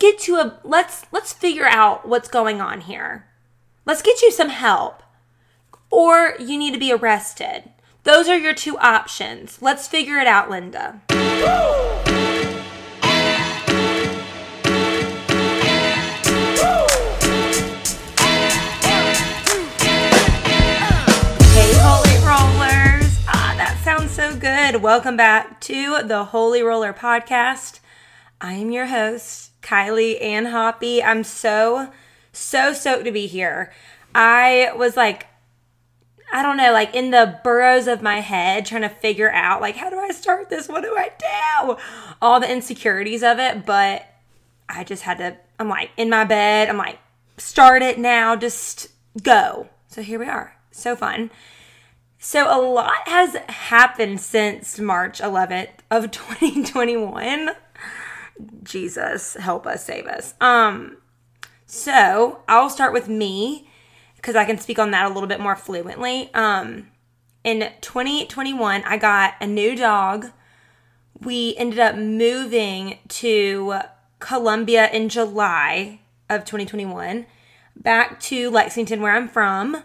get to a let's let's figure out what's going on here. Let's get you some help. Or you need to be arrested. Those are your two options. Let's figure it out, Linda. Hey, Holy Rollers. Ah, that sounds so good. Welcome back to the Holy Roller Podcast. I am your host, Kylie Ann Hoppy. I'm so, so stoked to be here. I was like, I don't know, like in the burrows of my head, trying to figure out, like, how do I start this? What do I do? All the insecurities of it. But I just had to, I'm like in my bed, I'm like, start it now, just go. So here we are. So fun. So a lot has happened since March 11th of 2021. Jesus, help us, save us. Um, so I'll start with me because I can speak on that a little bit more fluently. Um, in 2021, I got a new dog. We ended up moving to Columbia in July of 2021, back to Lexington, where I'm from.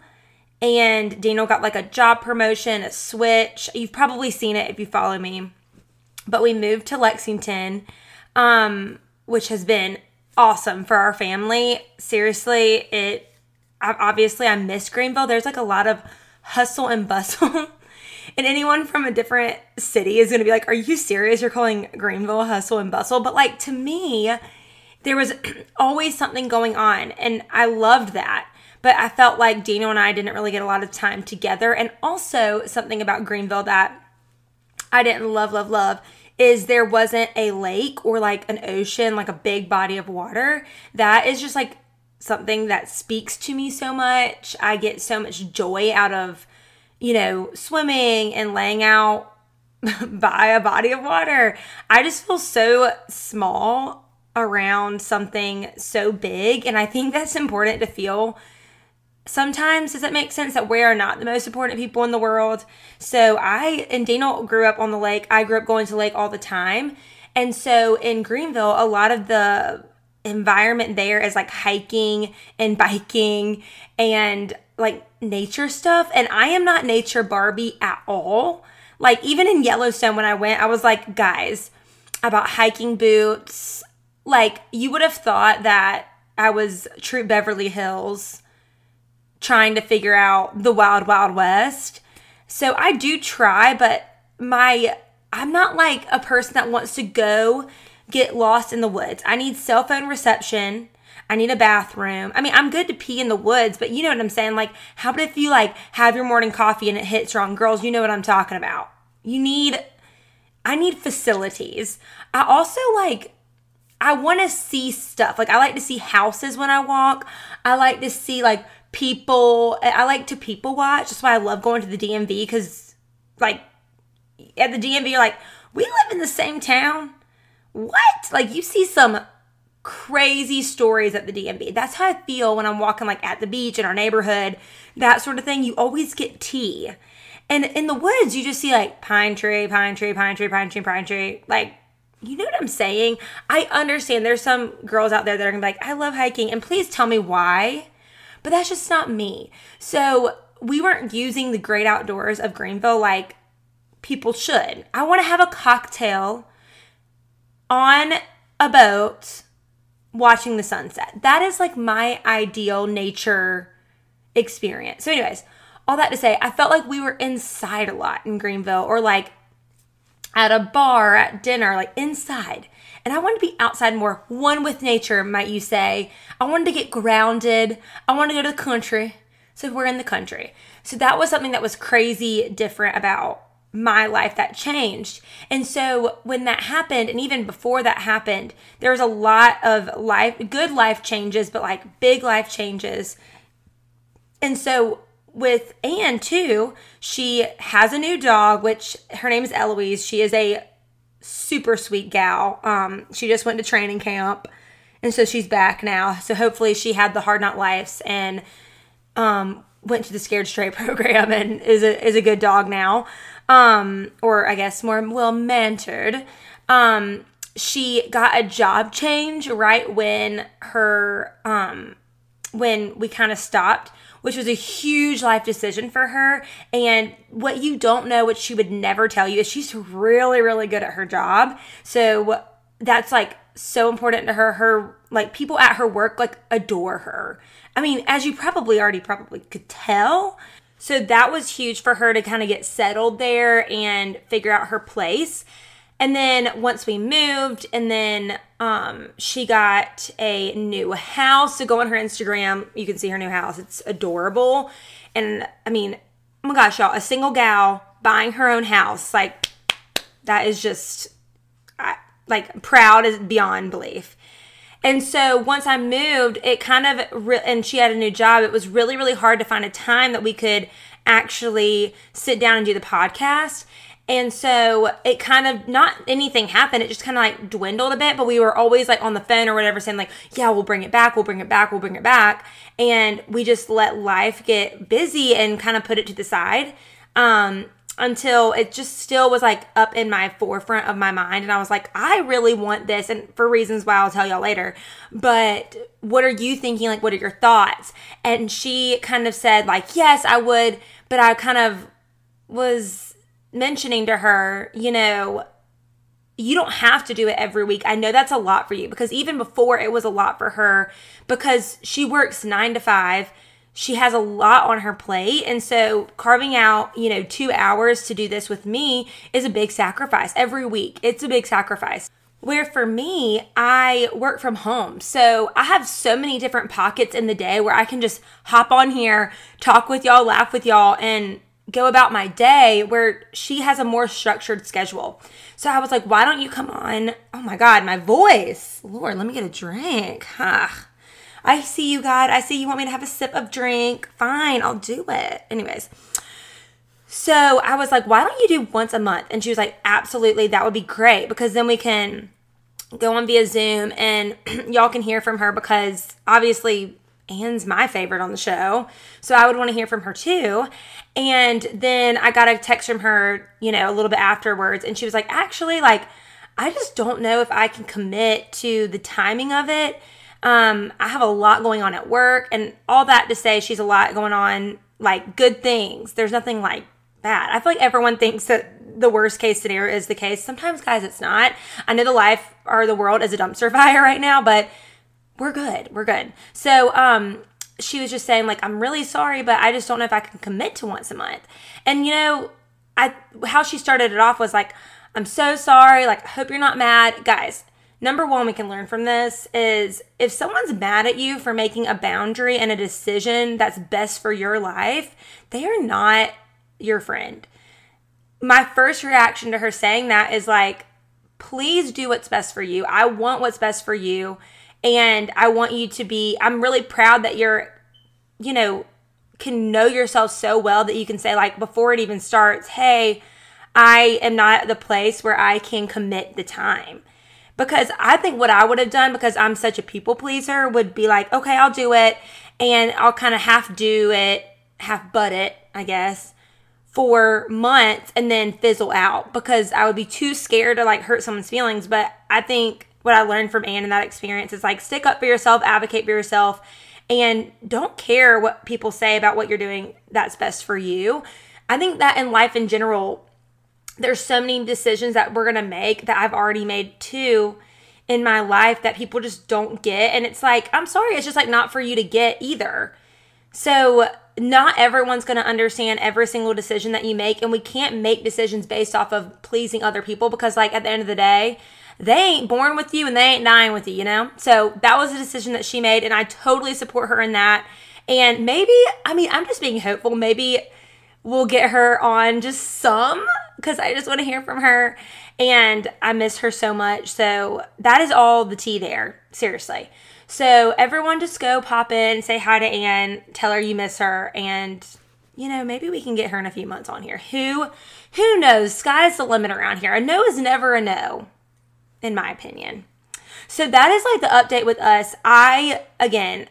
And Daniel got like a job promotion, a switch. You've probably seen it if you follow me. But we moved to Lexington, um, which has been awesome for our family. Seriously, it obviously I miss Greenville. There's like a lot of hustle and bustle. and anyone from a different city is going to be like, "Are you serious? You're calling Greenville hustle and bustle?" But like to me, there was always something going on, and I loved that. But I felt like Daniel and I didn't really get a lot of time together. And also, something about Greenville that I didn't love, love, love is there wasn't a lake or like an ocean, like a big body of water. That is just like something that speaks to me so much. I get so much joy out of, you know, swimming and laying out by a body of water. I just feel so small around something so big. And I think that's important to feel sometimes does it make sense that we are not the most important people in the world? So i and daniel grew up on the lake. I grew up going to the lake all the time. And so in greenville a lot of the environment there is like hiking and biking and like nature stuff. And i am not nature barbie at all. Like even in yellowstone when i went i was like guys about hiking boots. Like you would have thought that i was true beverly hills trying to figure out the wild wild west. So I do try, but my I'm not like a person that wants to go get lost in the woods. I need cell phone reception. I need a bathroom. I mean, I'm good to pee in the woods, but you know what I'm saying? Like, how about if you like have your morning coffee and it hits wrong? Girls, you know what I'm talking about. You need I need facilities. I also like I want to see stuff. Like I like to see houses when I walk. I like to see like people. I like to people watch. That's why I love going to the DMV because, like, at the DMV, you're like, we live in the same town. What? Like, you see some crazy stories at the DMV. That's how I feel when I'm walking, like, at the beach in our neighborhood, that sort of thing. You always get tea. And in the woods, you just see, like, pine tree, pine tree, pine tree, pine tree, pine tree. Like, you know what I'm saying? I understand there's some girls out there that are gonna be like, I love hiking, and please tell me why but that's just not me. So we weren't using the great outdoors of Greenville like people should. I want to have a cocktail on a boat watching the sunset. That is like my ideal nature experience. So, anyways, all that to say, I felt like we were inside a lot in Greenville or like at a bar, at dinner, like inside. And I wanted to be outside more, one with nature, might you say. I wanted to get grounded. I wanted to go to the country. So we're in the country. So that was something that was crazy different about my life that changed. And so when that happened, and even before that happened, there was a lot of life, good life changes, but like big life changes. And so with Anne too, she has a new dog, which her name is Eloise. She is a super sweet gal. Um, she just went to training camp, and so she's back now. So hopefully, she had the hard knock lives and um, went to the Scared Straight program and is a is a good dog now, um, or I guess more well mentored. Um, she got a job change right when her um when we kind of stopped which was a huge life decision for her. And what you don't know what she would never tell you is she's really really good at her job. So that's like so important to her. Her like people at her work like adore her. I mean as you probably already probably could tell. So that was huge for her to kind of get settled there and figure out her place and then once we moved, and then um, she got a new house. So go on her Instagram, you can see her new house. It's adorable. And I mean, oh my gosh, y'all, a single gal buying her own house, like that is just I, like proud is beyond belief. And so once I moved, it kind of, re- and she had a new job, it was really, really hard to find a time that we could actually sit down and do the podcast. And so it kind of not anything happened. It just kind of like dwindled a bit, but we were always like on the phone or whatever saying like, yeah, we'll bring it back. We'll bring it back. We'll bring it back. And we just let life get busy and kind of put it to the side. Um, until it just still was like up in my forefront of my mind. And I was like, I really want this. And for reasons why I'll tell y'all later. But what are you thinking? Like, what are your thoughts? And she kind of said, like, yes, I would. But I kind of was mentioning to her, you know, you don't have to do it every week. I know that's a lot for you because even before it was a lot for her because she works nine to five. She has a lot on her plate. And so carving out, you know, two hours to do this with me is a big sacrifice every week. It's a big sacrifice. Where for me, I work from home. So I have so many different pockets in the day where I can just hop on here, talk with y'all, laugh with y'all, and go about my day where she has a more structured schedule. So I was like, why don't you come on? Oh my God, my voice. Lord, let me get a drink. Huh. I see you, God. I see you want me to have a sip of drink. Fine, I'll do it. Anyways. So I was like, why don't you do once a month? And she was like, absolutely, that would be great because then we can go on via Zoom and y'all can hear from her because obviously Anne's my favorite on the show. So I would want to hear from her too. And then I got a text from her, you know, a little bit afterwards. And she was like, actually, like, I just don't know if I can commit to the timing of it. Um, I have a lot going on at work and all that to say she's a lot going on, like good things. There's nothing like bad. I feel like everyone thinks that the worst case scenario is the case. Sometimes, guys, it's not. I know the life or the world is a dumpster fire right now, but we're good. We're good. So, um, she was just saying like I'm really sorry, but I just don't know if I can commit to once a month. And you know, I how she started it off was like I'm so sorry, like I hope you're not mad, guys. Number one, we can learn from this is if someone's mad at you for making a boundary and a decision that's best for your life, they are not your friend. My first reaction to her saying that is like, please do what's best for you. I want what's best for you. And I want you to be, I'm really proud that you're, you know, can know yourself so well that you can say, like, before it even starts, hey, I am not at the place where I can commit the time. Because I think what I would have done, because I'm such a people pleaser, would be like, okay, I'll do it. And I'll kind of half do it, half butt it, I guess, for months and then fizzle out because I would be too scared to like hurt someone's feelings. But I think what I learned from Anne in that experience is like stick up for yourself, advocate for yourself, and don't care what people say about what you're doing that's best for you. I think that in life in general, there's so many decisions that we're to make that I've already made too in my life that people just don't get. And it's like, I'm sorry, it's just like not for you to get either. So, not everyone's going to understand every single decision that you make. And we can't make decisions based off of pleasing other people because, like, at the end of the day, they ain't born with you and they ain't dying with you, you know? So that was a decision that she made, and I totally support her in that. And maybe, I mean, I'm just being hopeful. Maybe we'll get her on just some because I just want to hear from her. And I miss her so much. So that is all the tea there, seriously. So everyone just go pop in, say hi to Anne, tell her you miss her, and you know, maybe we can get her in a few months on here. Who who knows? Sky's the limit around here. A no is never a no in my opinion. So that is like the update with us. I, again,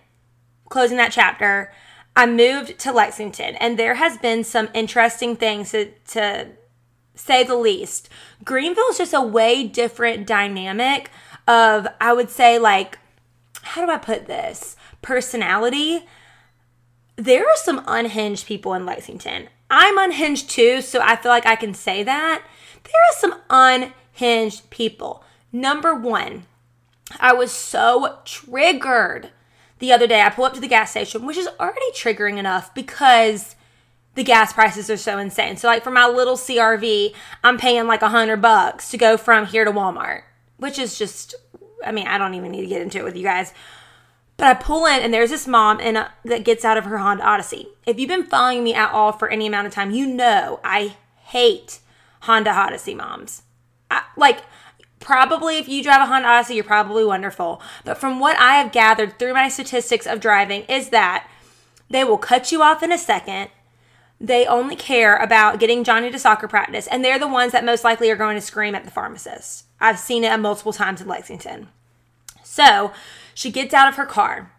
closing that chapter, I moved to Lexington and there has been some interesting things to, to say the least. Greenville is just a way different dynamic of, I would say, like, how do I put this? Personality. There are some unhinged people in Lexington. I'm unhinged too, so I feel like I can say that. There are some unhinged people. Number one, I was so triggered the other day. I pull up to the gas station, which is already triggering enough because the gas prices are so insane. So like for my little CRV, I'm paying like a hundred bucks to go from here to Walmart, which is just, I mean, I don't even need to get into it with you guys. But I pull in and there's this mom in a, that gets out of her Honda Odyssey. If you've been following me at all for any amount of time, you know I hate Honda Odyssey moms. I, like probably if you drive a Honda Odyssey, you're probably wonderful. But from what I have gathered through my statistics of driving is that they will cut you off in a second they only care about getting Johnny to soccer practice, and they're the ones that most likely are going to scream at the pharmacist. I've seen it multiple times in Lexington. So she gets out of her car.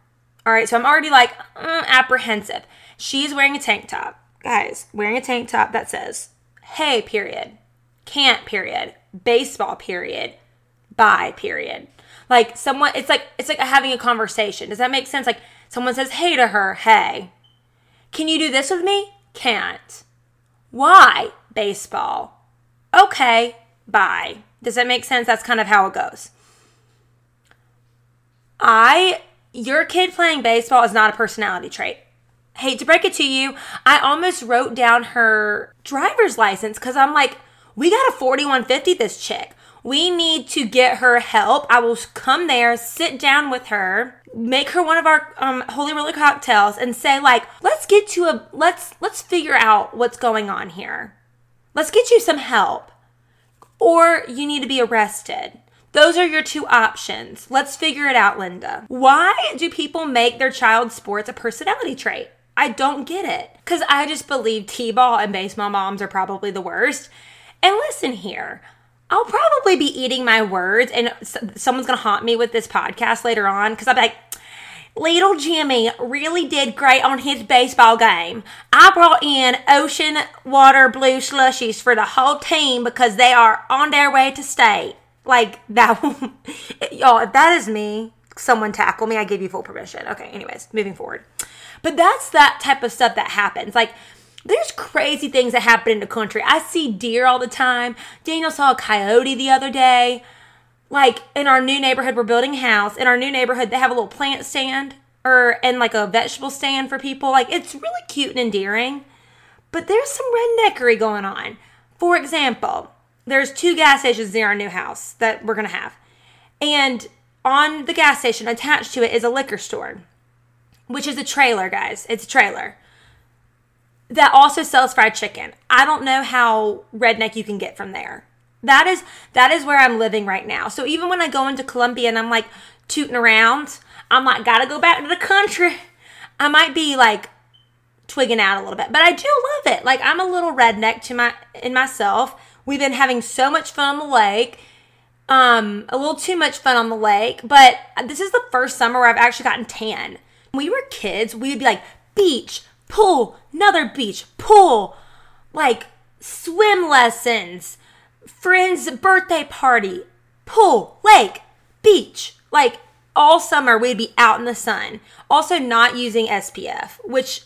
All right, so I'm already like mm, apprehensive. She's wearing a tank top. Guys, wearing a tank top that says, hey, period, can't, period, baseball, period, bye, period. Like someone, it's like, it's like having a conversation. Does that make sense? Like someone says, hey to her, hey, can you do this with me? Can't. Why? Baseball. Okay, bye. Does that make sense? That's kind of how it goes. I, your kid playing baseball is not a personality trait. Hate to break it to you, I almost wrote down her driver's license because I'm like, we got a 4150 this chick. We need to get her help. I will come there, sit down with her, make her one of our um, holy roller cocktails, and say like, let's get to a let's let's figure out what's going on here. Let's get you some help, or you need to be arrested. Those are your two options. Let's figure it out, Linda. Why do people make their child sports a personality trait? I don't get it. Because I just believe T ball and baseball moms are probably the worst. And listen here, I'll probably be eating my words, and someone's gonna haunt me with this podcast later on because I'm like, Little Jimmy really did great on his baseball game. I brought in ocean water blue slushies for the whole team because they are on their way to state. Like that, y'all. If that is me, someone tackle me. I give you full permission. Okay. Anyways, moving forward. But that's that type of stuff that happens. Like there's crazy things that happen in the country. I see deer all the time. Daniel saw a coyote the other day. Like in our new neighborhood, we're building a house. In our new neighborhood, they have a little plant stand or and like a vegetable stand for people. Like it's really cute and endearing. But there's some redneckery going on. For example, there's two gas stations near our new house that we're gonna have. And on the gas station attached to it is a liquor store, which is a trailer, guys. It's a trailer that also sells fried chicken. I don't know how redneck you can get from there. That is that is where I'm living right now. So even when I go into Columbia and I'm like tooting around, I'm like gotta go back to the country. I might be like twigging out a little bit, but I do love it. Like I'm a little redneck to my in myself. We've been having so much fun on the lake. Um, a little too much fun on the lake, but this is the first summer where I've actually gotten tan. When we were kids, we would be like beach, pool, another beach, pool, like swim lessons, friend's birthday party, pool, lake, beach. Like all summer, we'd be out in the sun. Also, not using SPF, which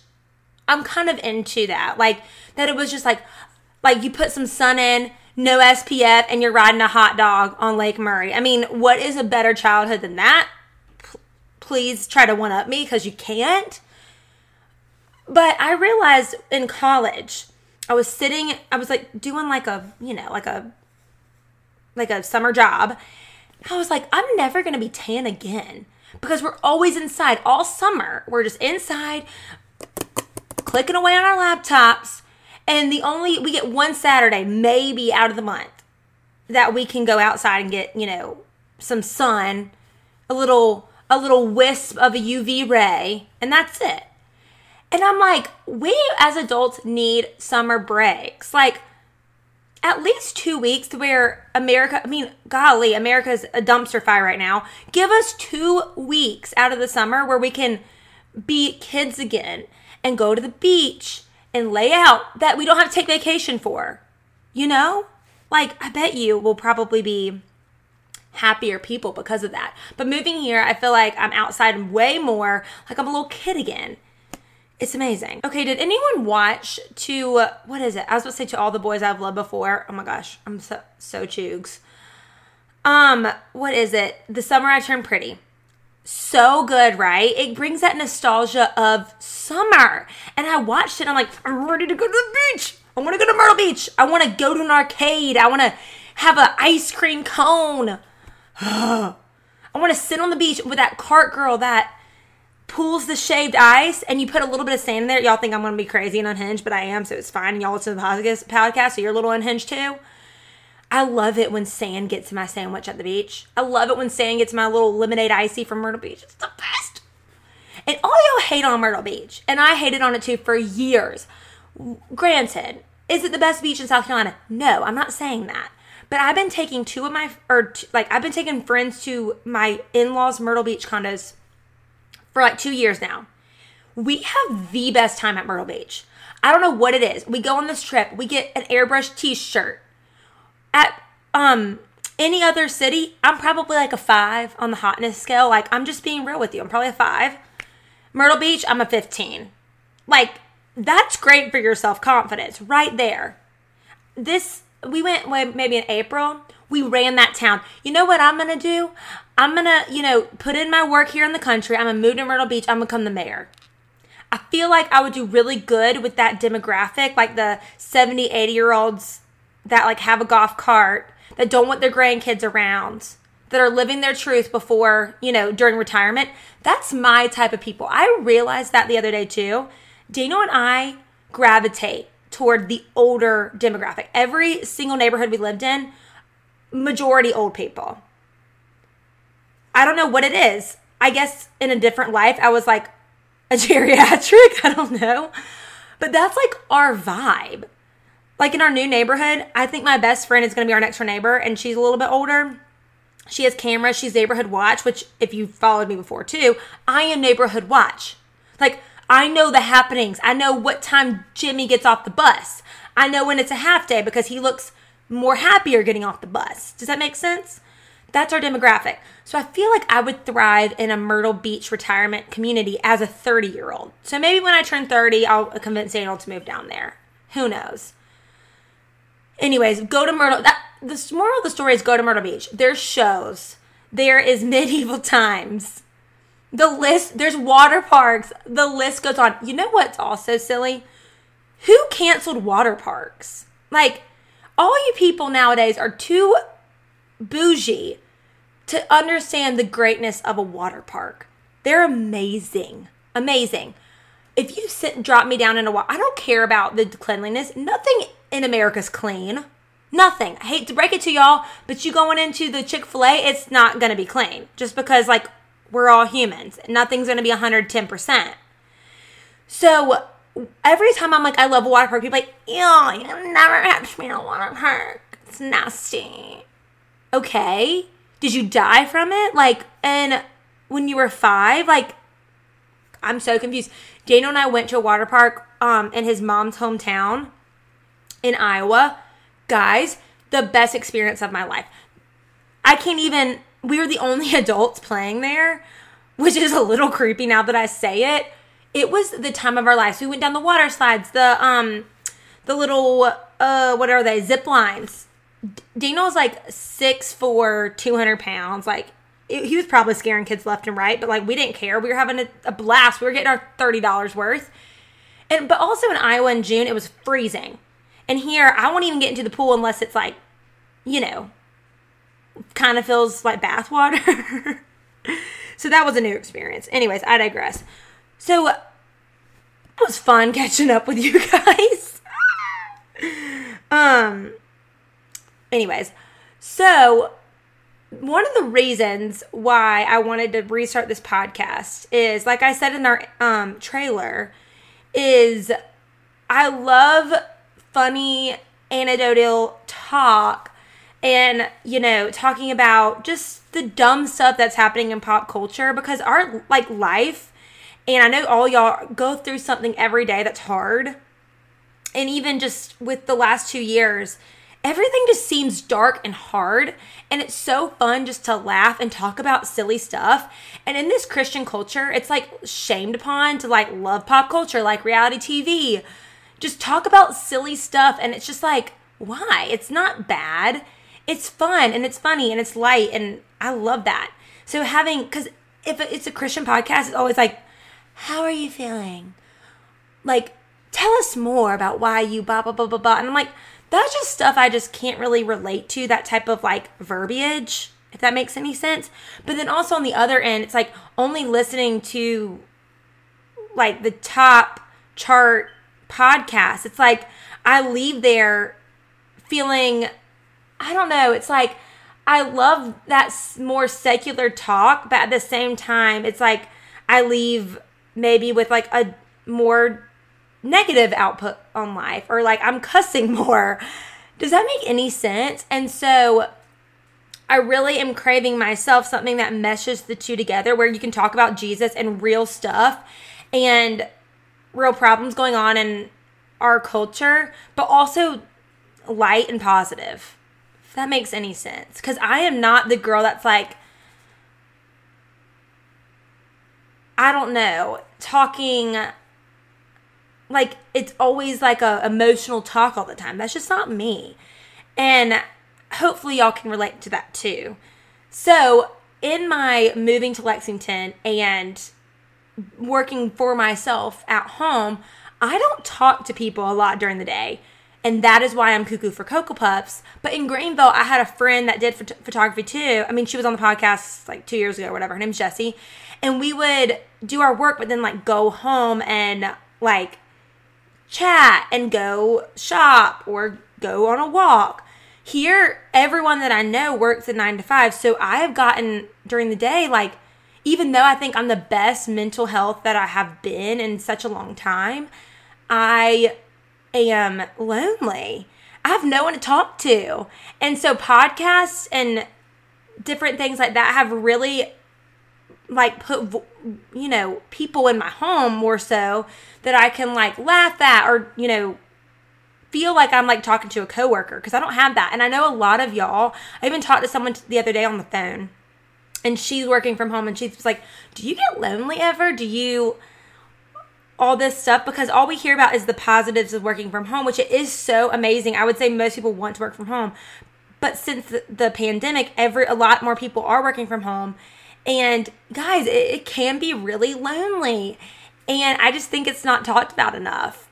I'm kind of into that. Like, that it was just like, like you put some sun in, no SPF, and you're riding a hot dog on Lake Murray. I mean, what is a better childhood than that? P- please try to one up me because you can't. But I realized in college, I was sitting, I was like doing like a, you know, like a, like a summer job. I was like, I'm never to be tan again because we're always inside all summer. We're just inside clicking away on our laptops. And the only, we get one Saturday, maybe out of the month, that we can go outside and get, you know, some sun, a little, a little wisp of a UV ray, and that's it. And I'm like, we as adults need summer breaks. Like, at least two weeks where America, I mean, golly, America's a dumpster fire right now. Give us two weeks out of the summer where we can be kids again and go to the beach and lay out that we don't have to take vacation for. You know? Like, I bet you will probably be happier people because of that. But moving here, I feel like I'm outside way more, like I'm a little kid again. It's amazing. Okay, did anyone watch to what is it? I was about to say to all the boys I've loved before. Oh my gosh, I'm so so choogs. Um, what is it? The summer I turned pretty. So good, right? It brings that nostalgia of summer. And I watched it. I'm like, I'm ready to go to the beach. I want to go to Myrtle Beach. I want to go to an arcade. I want to have an ice cream cone. I want to sit on the beach with that cart girl that pulls the shaved ice and you put a little bit of sand in there. Y'all think I'm going to be crazy and unhinged, but I am, so it's fine. And y'all listen to the podcast, so you're a little unhinged too. I love it when sand gets in my sandwich at the beach. I love it when sand gets my little lemonade icy from Myrtle Beach. It's the best. And all y'all hate on Myrtle Beach, and I hated on it too for years. Granted, is it the best beach in South Carolina? No, I'm not saying that. But I've been taking two of my, or t- like, I've been taking friends to my in laws' Myrtle Beach condos for like two years now. We have the best time at Myrtle Beach. I don't know what it is. We go on this trip, we get an airbrush t shirt. At um any other city, I'm probably like a five on the hotness scale. Like, I'm just being real with you. I'm probably a five. Myrtle Beach, I'm a 15. Like, that's great for your self confidence right there. This, we went maybe in April. We ran that town. You know what I'm going to do? I'm going to, you know, put in my work here in the country. I'm going to move to Myrtle Beach. I'm going to become the mayor. I feel like I would do really good with that demographic, like the 70, 80 year olds that like have a golf cart, that don't want their grandkids around, that are living their truth before, you know, during retirement. That's my type of people. I realized that the other day too. Daniel and I gravitate toward the older demographic. Every single neighborhood we lived in, majority old people. I don't know what it is. I guess in a different life, I was like a geriatric. I don't know. But that's like our vibe. Like in our new neighborhood, I think my best friend is going to be our next door neighbor, and she's a little bit older. She has cameras. She's neighborhood watch, which if you followed me before too, I am neighborhood watch. Like I know the happenings. I know what time Jimmy gets off the bus. I know when it's a half day because he looks more happier getting off the bus. Does that make sense? That's our demographic. So I feel like I would thrive in a Myrtle Beach retirement community as a 30 year old. So maybe when I turn 30, I'll convince Daniel to move down there. Who knows? Anyways, go to Myrtle. That the moral of the story is go to Myrtle Beach. There's shows. There is medieval times. The list, there's water parks. The list goes on. You know what's also silly? Who canceled water parks? Like, all you people nowadays are too bougie to understand the greatness of a water park. They're amazing. Amazing. If you sit and drop me down in a water, I don't care about the cleanliness. Nothing in America's clean. Nothing. I hate to break it to y'all, but you going into the Chick fil A, it's not going to be clean. Just because, like, we're all humans. Nothing's going to be 110%. So every time I'm like, I love a water park, people like, ew, you never have me in a water park. It's nasty. Okay. Did you die from it? Like, and when you were five, like, I'm so confused. Daniel and I went to a water park um, in his mom's hometown in Iowa. Guys, the best experience of my life. I can't even we were the only adults playing there, which is a little creepy now that I say it. It was the time of our lives. We went down the water slides, the um the little uh what are they? Zip lines. Daniel's like six for two hundred pounds. Like it, he was probably scaring kids left and right, but like we didn't care. We were having a, a blast. We were getting our thirty dollars worth. And but also in Iowa in June it was freezing. And here I won't even get into the pool unless it's like, you know, kind of feels like bathwater. so that was a new experience. Anyways, I digress. So it was fun catching up with you guys. um anyways, so one of the reasons why I wanted to restart this podcast is like I said in our um trailer is I love funny anecdotal talk and you know talking about just the dumb stuff that's happening in pop culture because our like life and i know all y'all go through something every day that's hard and even just with the last two years everything just seems dark and hard. And it's so fun just to laugh and talk about silly stuff. And in this Christian culture, it's like shamed upon to like love pop culture, like reality TV. Just talk about silly stuff. And it's just like, why? It's not bad. It's fun and it's funny and it's light. And I love that. So having, because if it's a Christian podcast, it's always like, how are you feeling? Like, tell us more about why you blah, blah, blah, blah, blah. And I'm like, that's just stuff I just can't really relate to, that type of like verbiage, if that makes any sense. But then also on the other end, it's like only listening to like the top chart podcasts. It's like I leave there feeling, I don't know, it's like I love that more secular talk, but at the same time, it's like I leave maybe with like a more negative output on life or like I'm cussing more. Does that make any sense? And so I really am craving myself something that meshes the two together where you can talk about Jesus and real stuff and real problems going on in our culture, but also light and positive. If that makes any sense. Because I am not the girl that's like, I don't know, talking like it's always like a emotional talk all the time. That's just not me. And hopefully y'all can relate to that too. So, in my moving to Lexington and working for myself at home, I don't talk to people a lot during the day. And that is why I'm cuckoo for Cocoa Puffs. But in Greenville, I had a friend that did phot- photography too. I mean, she was on the podcast like two years ago or whatever. Her name's Jessie. And we would do our work, but then like go home and like chat and go shop or go on a walk. Here, everyone that I know works a nine to five. So I have gotten during the day, like, even though I think I'm the best mental health that I have been in such a long time, I am lonely. I have no one to talk to. And so podcasts and different things like that have really like put you know people in my home more so that I can like laugh at or you know feel like I'm like talking to a coworker because I don't have that and I know a lot of y'all I even talked to someone the other day on the phone and she's working from home and she's like do you get lonely ever do you all this stuff because all we hear about is the positives of working from home which it is so amazing I would say most people want to work from home but since the, pandemic every a lot more people are working from home and guys, it, it can be really lonely. And I just think it's not talked about enough.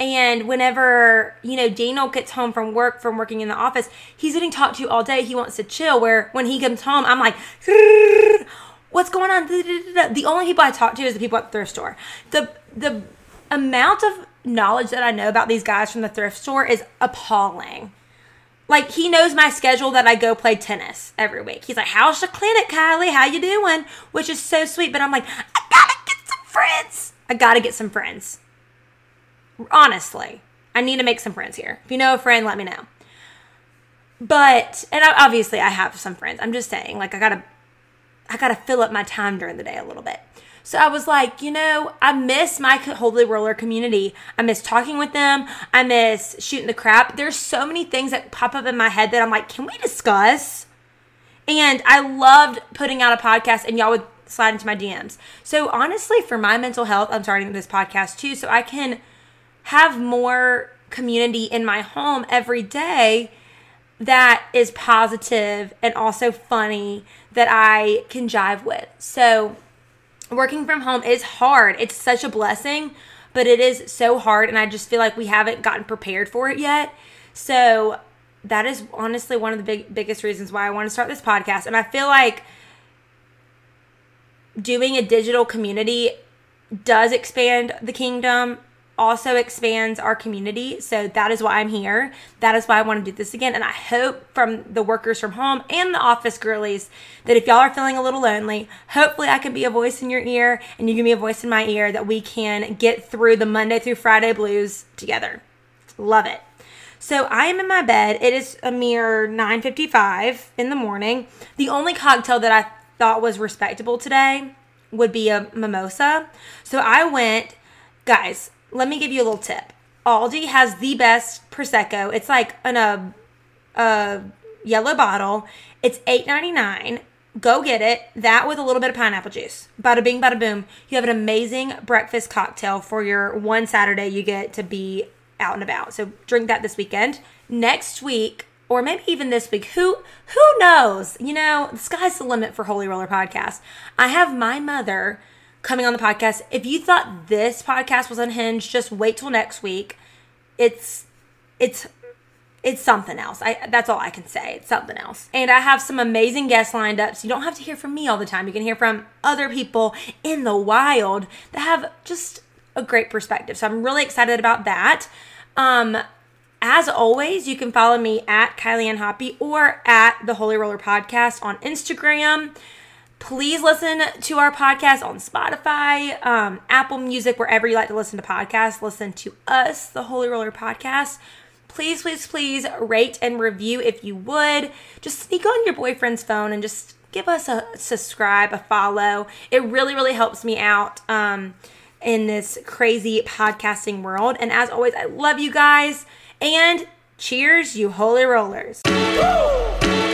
And whenever, you know, Daniel gets home from work, from working in the office, he's getting talked to all day. He wants to chill. Where when he comes home, I'm like, what's going on? The only people I talk to is the people at the thrift store. The, the amount of knowledge that I know about these guys from the thrift store is appalling like he knows my schedule that I go play tennis every week. He's like, "How's the clinic, Kylie? How you doing?" Which is so sweet. But I'm like, I gotta get some friends. I gotta get some friends. Honestly, I need to make some friends here. If you know a friend, let me know. But and obviously I have some friends. I'm just saying, like I gotta, I gotta fill up my time during the day a little bit. So I was like, you know, I miss my Holy Roller community. I miss talking with them. I miss shooting the crap. There's so many things that pop up in my head that I'm like, can we discuss? And I loved putting out a podcast, and y'all would slide into my DMs. So honestly, for my mental health, I'm starting this podcast too, so I can have more community in my home every day that is positive and also funny that I can jive with. So working from home is hard. It's such a blessing, but it is so hard. And I just feel like we haven't gotten prepared for it yet. So that is honestly one of the big, biggest reasons why I want to start this podcast. And I feel like doing a digital community does expand the kingdom also expands our community. So that is why I'm here. That is why I want to do this again. And I hope from the workers from home and the office girlies that if y'all are feeling a little lonely, hopefully I can be a voice in your ear and you can be a voice in my ear that we can get through the Monday through Friday blues together. Love it. So I am in my bed. It is a mere 9:55 in the morning. The only cocktail that I thought was respectable today would be a mimosa. So I went, guys, let me give you a little tip. Aldi has the best prosecco. It's like in a uh, a yellow bottle. It's eight ninety nine. Go get it. That with a little bit of pineapple juice. Bada bing, bada boom. You have an amazing breakfast cocktail for your one Saturday you get to be out and about. So drink that this weekend. Next week, or maybe even this week, who who knows? You know, the sky's the limit for Holy Roller Podcast. I have my mother coming on the podcast. If you thought this podcast was unhinged, just wait till next week. It's it's it's something else. I that's all I can say. It's something else. And I have some amazing guests lined up, so you don't have to hear from me all the time. You can hear from other people in the wild that have just a great perspective. So I'm really excited about that. Um as always, you can follow me at Kylie Ann Hoppy or at the Holy Roller Podcast on Instagram. Please listen to our podcast on Spotify, um, Apple Music, wherever you like to listen to podcasts. Listen to us, the Holy Roller Podcast please, please, please rate and review if you would. Just sneak on your boyfriend's phone and just give us a subscribe, a follow. It really, really helps me out um, in this crazy podcasting world. And as always, I love you guys. And cheers, you holy rollers. Woo!